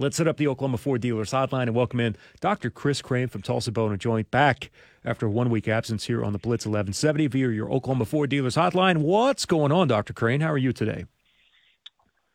Let's set up the Oklahoma Ford Dealers Hotline and welcome in Dr. Chris Crane from Tulsa Bone and Joint back after a one week absence here on the Blitz 1170 via your Oklahoma Ford Dealers Hotline. What's going on, Dr. Crane? How are you today?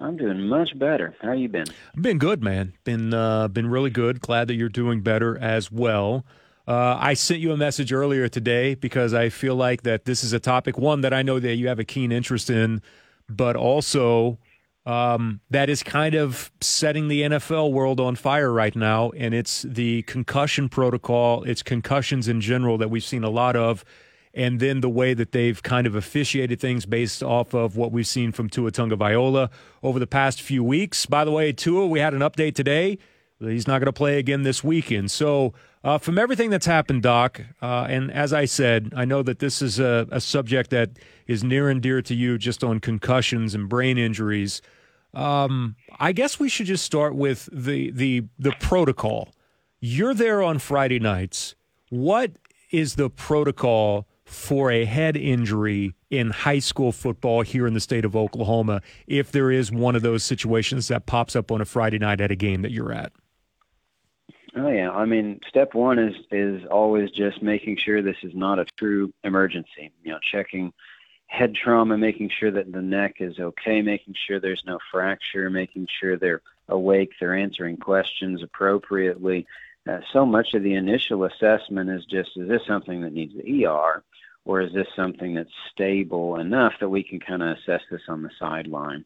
I'm doing much better. How you been? Been good, man. Been uh, been really good. Glad that you're doing better as well. Uh, I sent you a message earlier today because I feel like that this is a topic one that I know that you have a keen interest in, but also um, that is kind of setting the NFL world on fire right now, and it's the concussion protocol. It's concussions in general that we've seen a lot of, and then the way that they've kind of officiated things based off of what we've seen from Tua Tagovailoa over the past few weeks. By the way, Tua, we had an update today. He's not going to play again this weekend. So, uh, from everything that's happened, Doc, uh, and as I said, I know that this is a, a, subject that is near and dear to you just on concussions and brain injuries. Um, I guess we should just start with the, the, the protocol. You're there on Friday nights. What is the protocol for a head injury in high school football here in the state of Oklahoma if there is one of those situations that pops up on a Friday night at a game that you're at? Oh yeah, I mean, step one is is always just making sure this is not a true emergency. You know, checking head trauma, making sure that the neck is okay, making sure there's no fracture, making sure they're awake, they're answering questions appropriately. Uh, so much of the initial assessment is just is this something that needs the ER, or is this something that's stable enough that we can kind of assess this on the sideline?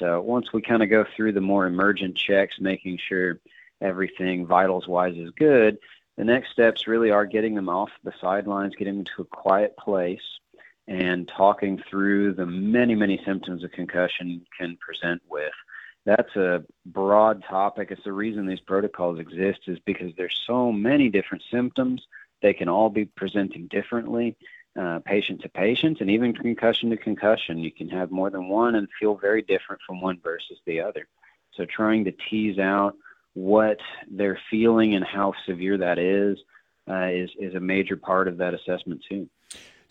So once we kind of go through the more emergent checks, making sure everything vitals wise is good, the next steps really are getting them off the sidelines, getting them to a quiet place, and talking through the many, many symptoms a concussion can present with. That's a broad topic. It's the reason these protocols exist is because there's so many different symptoms. They can all be presenting differently, uh, patient to patient, and even concussion to concussion. You can have more than one and feel very different from one versus the other. So trying to tease out what they're feeling and how severe that is uh, is is a major part of that assessment too.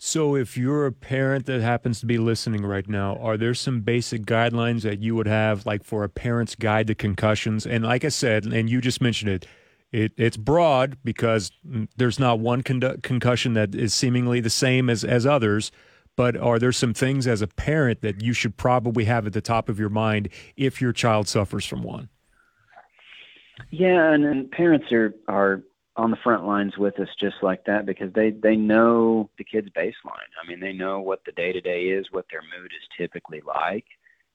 So, if you're a parent that happens to be listening right now, are there some basic guidelines that you would have, like for a parent's guide to concussions? And like I said, and you just mentioned it, it it's broad because there's not one con- concussion that is seemingly the same as as others. But are there some things as a parent that you should probably have at the top of your mind if your child suffers from one? Yeah, and, and parents are are on the front lines with us just like that because they they know the kid's baseline. I mean, they know what the day to day is, what their mood is typically like.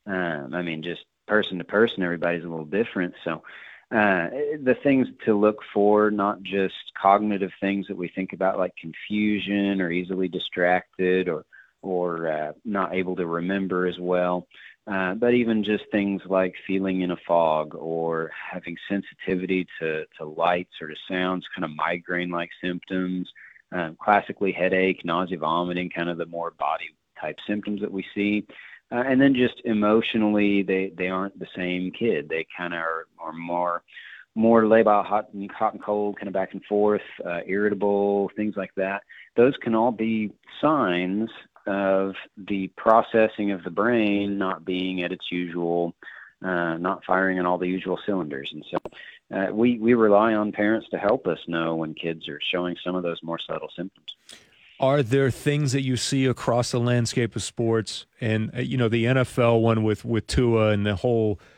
Um, I mean, just person to person, everybody's a little different. So, uh, the things to look for, not just cognitive things that we think about like confusion or easily distracted or or uh, not able to remember as well. Uh, but even just things like feeling in a fog or having sensitivity to, to lights or to sounds, kind of migraine like symptoms, um, classically headache, nausea, vomiting, kind of the more body type symptoms that we see. Uh, and then just emotionally, they, they aren't the same kid. They kind of are, are more more labile, hot and hot and cold, kind of back and forth, uh, irritable, things like that. Those can all be signs of the processing of the brain not being at its usual, uh, not firing on all the usual cylinders. And so uh, we, we rely on parents to help us know when kids are showing some of those more subtle symptoms. Are there things that you see across the landscape of sports and, uh, you know, the NFL one with, with Tua and the whole –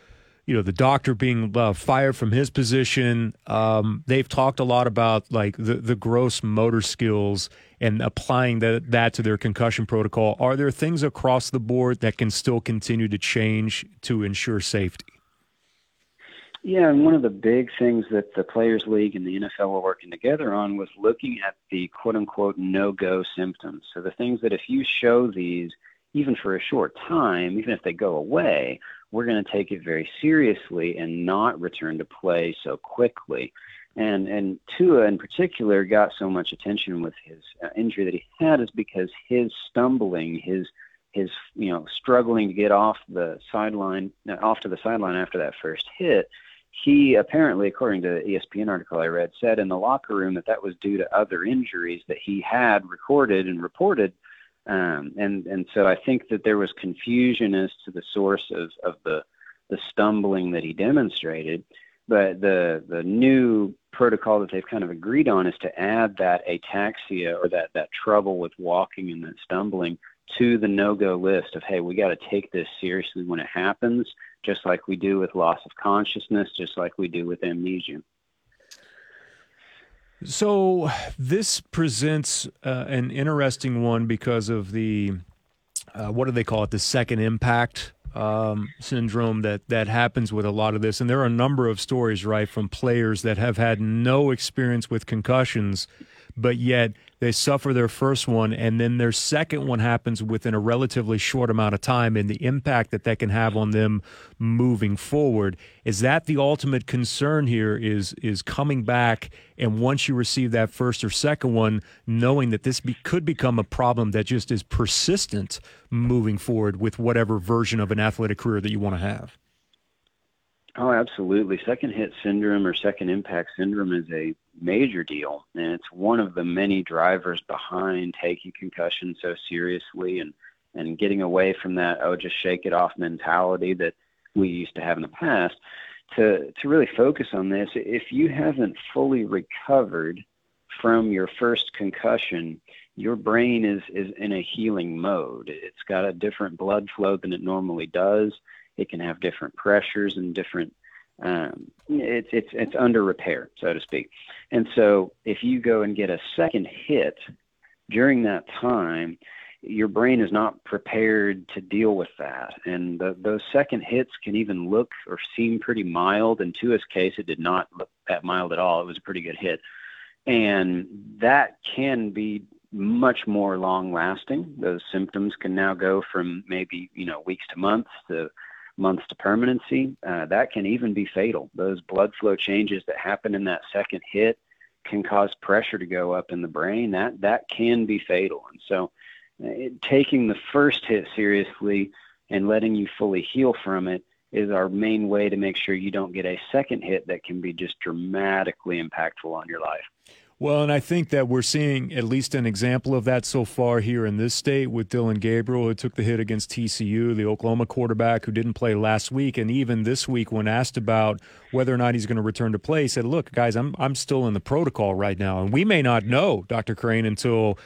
you know the doctor being uh, fired from his position. Um, they've talked a lot about like the the gross motor skills and applying that that to their concussion protocol. Are there things across the board that can still continue to change to ensure safety? Yeah, and one of the big things that the Players League and the NFL were working together on was looking at the quote unquote no go symptoms. So the things that if you show these, even for a short time, even if they go away, we're going to take it very seriously and not return to play so quickly. And and Tua in particular got so much attention with his uh, injury that he had is because his stumbling, his his you know struggling to get off the sideline, uh, off to the sideline after that first hit. He apparently, according to the ESPN article I read, said in the locker room that that was due to other injuries that he had recorded and reported um, and and so I think that there was confusion as to the source of, of the the stumbling that he demonstrated. But the the new protocol that they've kind of agreed on is to add that ataxia or that that trouble with walking and that stumbling to the no-go list of hey, we got to take this seriously when it happens, just like we do with loss of consciousness, just like we do with amnesia. So this presents uh, an interesting one because of the uh, what do they call it? The second impact um, syndrome that that happens with a lot of this, and there are a number of stories, right, from players that have had no experience with concussions, but yet they suffer their first one, and then their second one happens within a relatively short amount of time, and the impact that that can have on them moving forward. Is that the ultimate concern here? Is is coming back, and once you receive that first or second one, knowing that this be, could become a problem that just is persistent moving forward with whatever version of an athletic career that you want to have. Oh, absolutely. Second hit syndrome or second impact syndrome is a major deal, and it's one of the many drivers behind taking concussion so seriously and and getting away from that oh just shake it off mentality that we used to have in the past. To to really focus on this if you haven't fully recovered from your first concussion your brain is is in a healing mode. It's got a different blood flow than it normally does. It can have different pressures and different um, it's it's it's under repair, so to speak. And so if you go and get a second hit during that time, your brain is not prepared to deal with that. And the, those second hits can even look or seem pretty mild. In Tua's case, it did not look that mild at all. It was a pretty good hit. And that can be much more long lasting. Those symptoms can now go from maybe, you know, weeks to months to months to permanency. Uh, that can even be fatal. Those blood flow changes that happen in that second hit can cause pressure to go up in the brain. That that can be fatal. And so, uh, taking the first hit seriously and letting you fully heal from it is our main way to make sure you don't get a second hit that can be just dramatically impactful on your life. Well, and I think that we're seeing at least an example of that so far here in this state with Dillon Gabriel, who took the hit against TCU, the Oklahoma quarterback who didn't play last week, and even this week when asked about whether or not he's going to return to play, he said, "Look, guys, I'm I'm still in the protocol right now, and we may not know, Dr. Crane, until."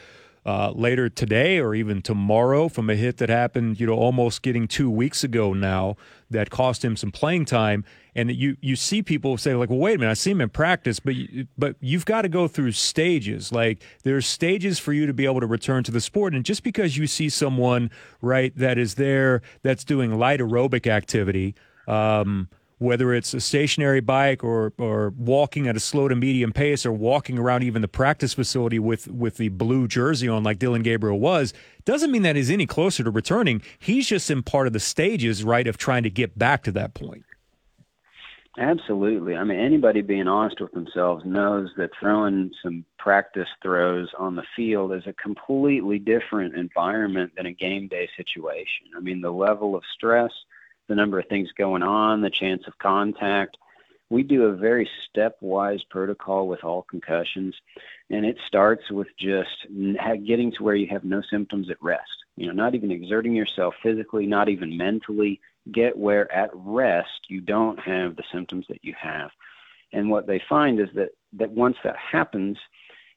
Uh, later today or even tomorrow from a hit that happened, you know, almost getting two weeks ago now that cost him some playing time. And you you see people say like, well, wait a minute, I see him in practice, but you, but you've got to go through stages. Like there's stages for you to be able to return to the sport. And just because you see someone right that is there that's doing light aerobic activity. Um, whether it's a stationary bike or or walking at a slow to medium pace or walking around even the practice facility with with the blue jersey on like Dillon Gabriel was doesn't mean that he's any closer to returning. He's just in part of the stages right of trying to get back to that point. Absolutely. I mean anybody being honest with themselves knows that throwing some practice throws on the field is a completely different environment than a game day situation. I mean the level of stress the number of things going on, the chance of contact. We do a very stepwise protocol with all concussions, and it starts with just getting to where you have no symptoms at rest. You know, not even exerting yourself physically, not even mentally. Get where at rest you don't have the symptoms that you have. And what they find is that, that once that happens,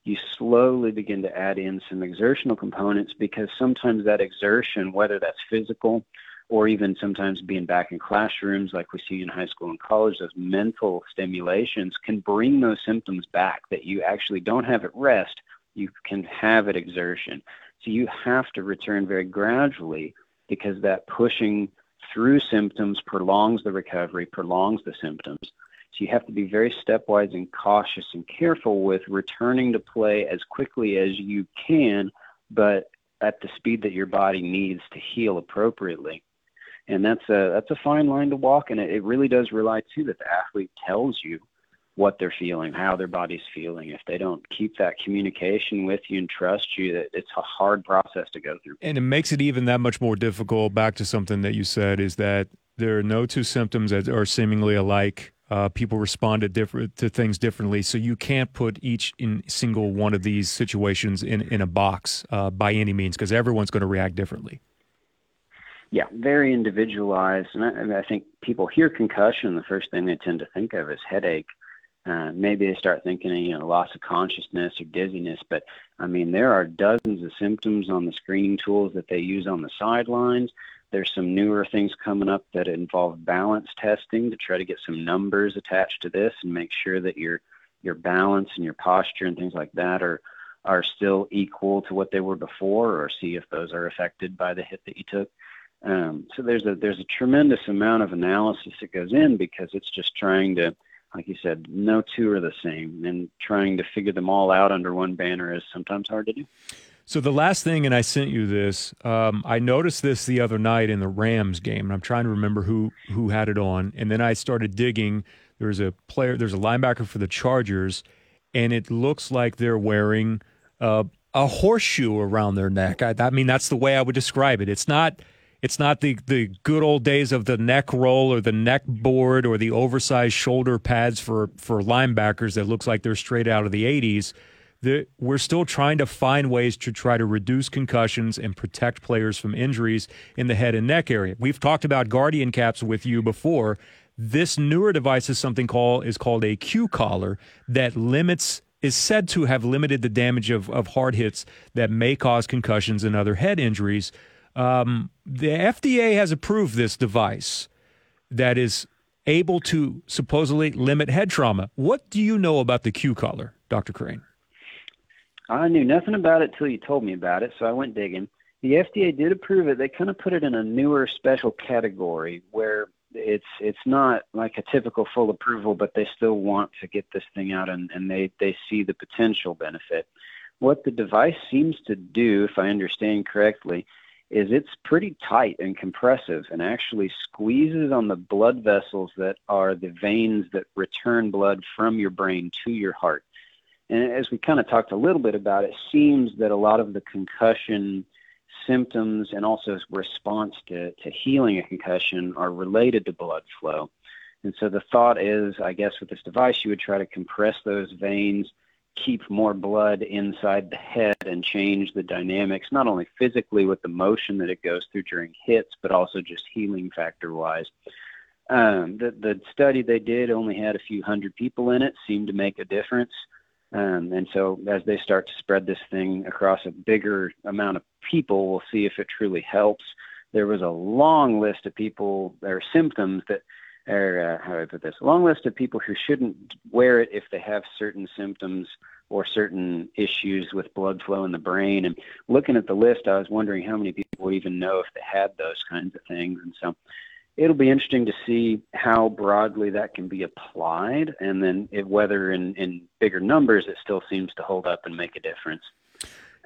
you slowly begin to add in some exertional components because sometimes that exertion, whether that's physical or even sometimes being back in classrooms like we see in high school and college, those mental stimulations can bring those symptoms back that you actually don't have at rest, you can have at exertion. So you have to return very gradually because that pushing through symptoms prolongs the recovery, prolongs the symptoms. So you have to be very stepwise and cautious and careful with returning to play as quickly as you can, but at the speed that your body needs to heal appropriately and that's a that's a fine line to walk and it, it really does rely too that the athlete tells you what they're feeling how their body's feeling. If they don't keep that communication with you and trust you that it's a hard process to go through. And it makes it even that much more difficult back to something that you said is that there are no two symptoms that are seemingly alike. Uh, people respond to different to things differently, so you can't put each in single one of these situations in in a box uh, by any means because everyone's going to react differently. Yeah, very individualized. And I, I think people hear concussion, the first thing they tend to think of is headache. Uh, maybe they start thinking, you know, loss of consciousness or dizziness. But I mean, there are dozens of symptoms on the screening tools that they use on the sidelines. There's some newer things coming up that involve balance testing to try to get some numbers attached to this and make sure that your your balance and your posture and things like that are are still equal to what they were before, or see if those are affected by the hit that you took. Um, so there's a there's a tremendous amount of analysis that goes in because it's just trying to, like you said, no two are the same, and trying to figure them all out under one banner is sometimes hard to do. So the last thing, and I sent you this. Um, I noticed this the other night in the Rams game, and I'm trying to remember who who had it on. And then I started digging. There's a player, there's a linebacker for the Chargers, and it looks like they're wearing uh, a horseshoe around their neck. I, I mean, that's the way I would describe it. It's not it's not the, the good old days of the neck roll or the neck board or the oversized shoulder pads for, for linebackers that looks like they're straight out of the 80s. The, we're still trying to find ways to try to reduce concussions and protect players from injuries in the head and neck area. We've talked about Guardian caps with you before. This newer device is something called is called a Q collar that limits is said to have limited the damage of, of hard hits that may cause concussions and other head injuries. Um, the FDA has approved this device that is able to supposedly limit head trauma. What do you know about the Q collar, Dr. Crane? I knew nothing about it till you told me about it, so I went digging. The FDA did approve it. They kind of put it in a newer special category where it's it's not like a typical full approval, but they still want to get this thing out and, and they, they see the potential benefit. What the device seems to do, if I understand correctly, is it's pretty tight and compressive and actually squeezes on the blood vessels that are the veins that return blood from your brain to your heart. And as we kind of talked a little bit about, it seems that a lot of the concussion symptoms and also response to, to healing a concussion are related to blood flow. And so the thought is, I guess, with this device, you would try to compress those veins keep more blood inside the head and change the dynamics, not only physically with the motion that it goes through during hits, but also just healing factor wise. Um, the, the study they did only had a few hundred people in it, seemed to make a difference. Um, and so as they start to spread this thing across a bigger amount of people, we'll see if it truly helps. There was a long list of people, their symptoms that or uh, how do I put this? A long list of people who shouldn't wear it if they have certain symptoms or certain issues with blood flow in the brain. And looking at the list, I was wondering how many people even know if they had those kinds of things. And so it'll be interesting to see how broadly that can be applied, and then it, whether in, in bigger numbers it still seems to hold up and make a difference.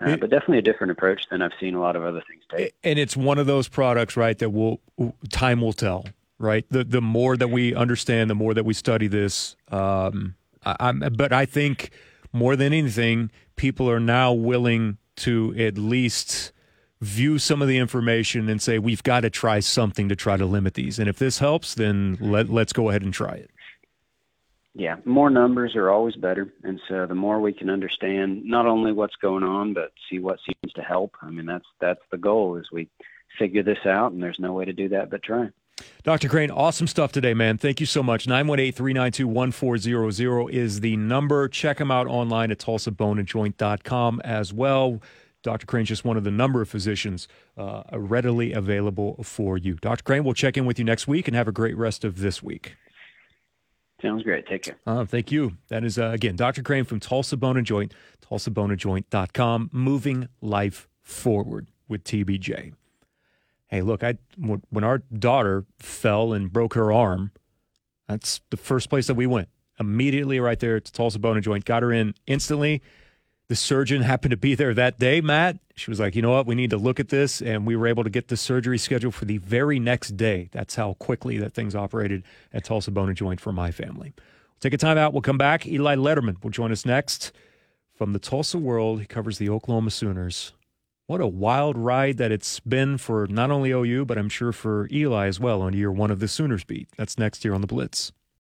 Uh, but definitely a different approach than I've seen a lot of other things take. And it's one of those products, right? That will time will tell right? The the more that we understand, the more that we study this. Um, I, but I think more than anything, people are now willing to at least view some of the information and say we've got to try something to try to limit these. And if this helps, then let let's go ahead and try it. Yeah, more numbers are always better, and so the more we can understand not only what's going on, but see what seems to help. I mean, that's that's the goal is we figure this out, and there's no way to do that but try. Dr. Crane, awesome stuff today, man. Thank you so much. 918 392 1400 is the number. Check him out online at tulsaboneandjoint.com as well. Dr. Crane is just one of the number of physicians uh, readily available for you. Dr. Crane, we'll check in with you next week and have a great rest of this week. Sounds great. Take care. Uh, thank you. That is, uh, again, Dr. Crane from Tulsa Bone and Joint, tulsaboneandjoint.com, moving life forward with TBJ hey, look, I when our daughter fell and broke her arm, that's the first place that we went. Immediately right there to Tulsa Bone and Joint, got her in instantly. The surgeon happened to be there that day, Matt. She was like, you know what, we need to look at this. And we were able to get the surgery scheduled for the very next day. That's how quickly that thing's operated at Tulsa Bone and Joint for my family. We'll take a time out. We'll come back. Eli Lederman will join us next from the Tulsa world. He covers the Oklahoma Sooners. What a wild ride that it's been for not only OU, but I'm sure for Eli as well on year one of the Sooners beat. That's next year on the Blitz.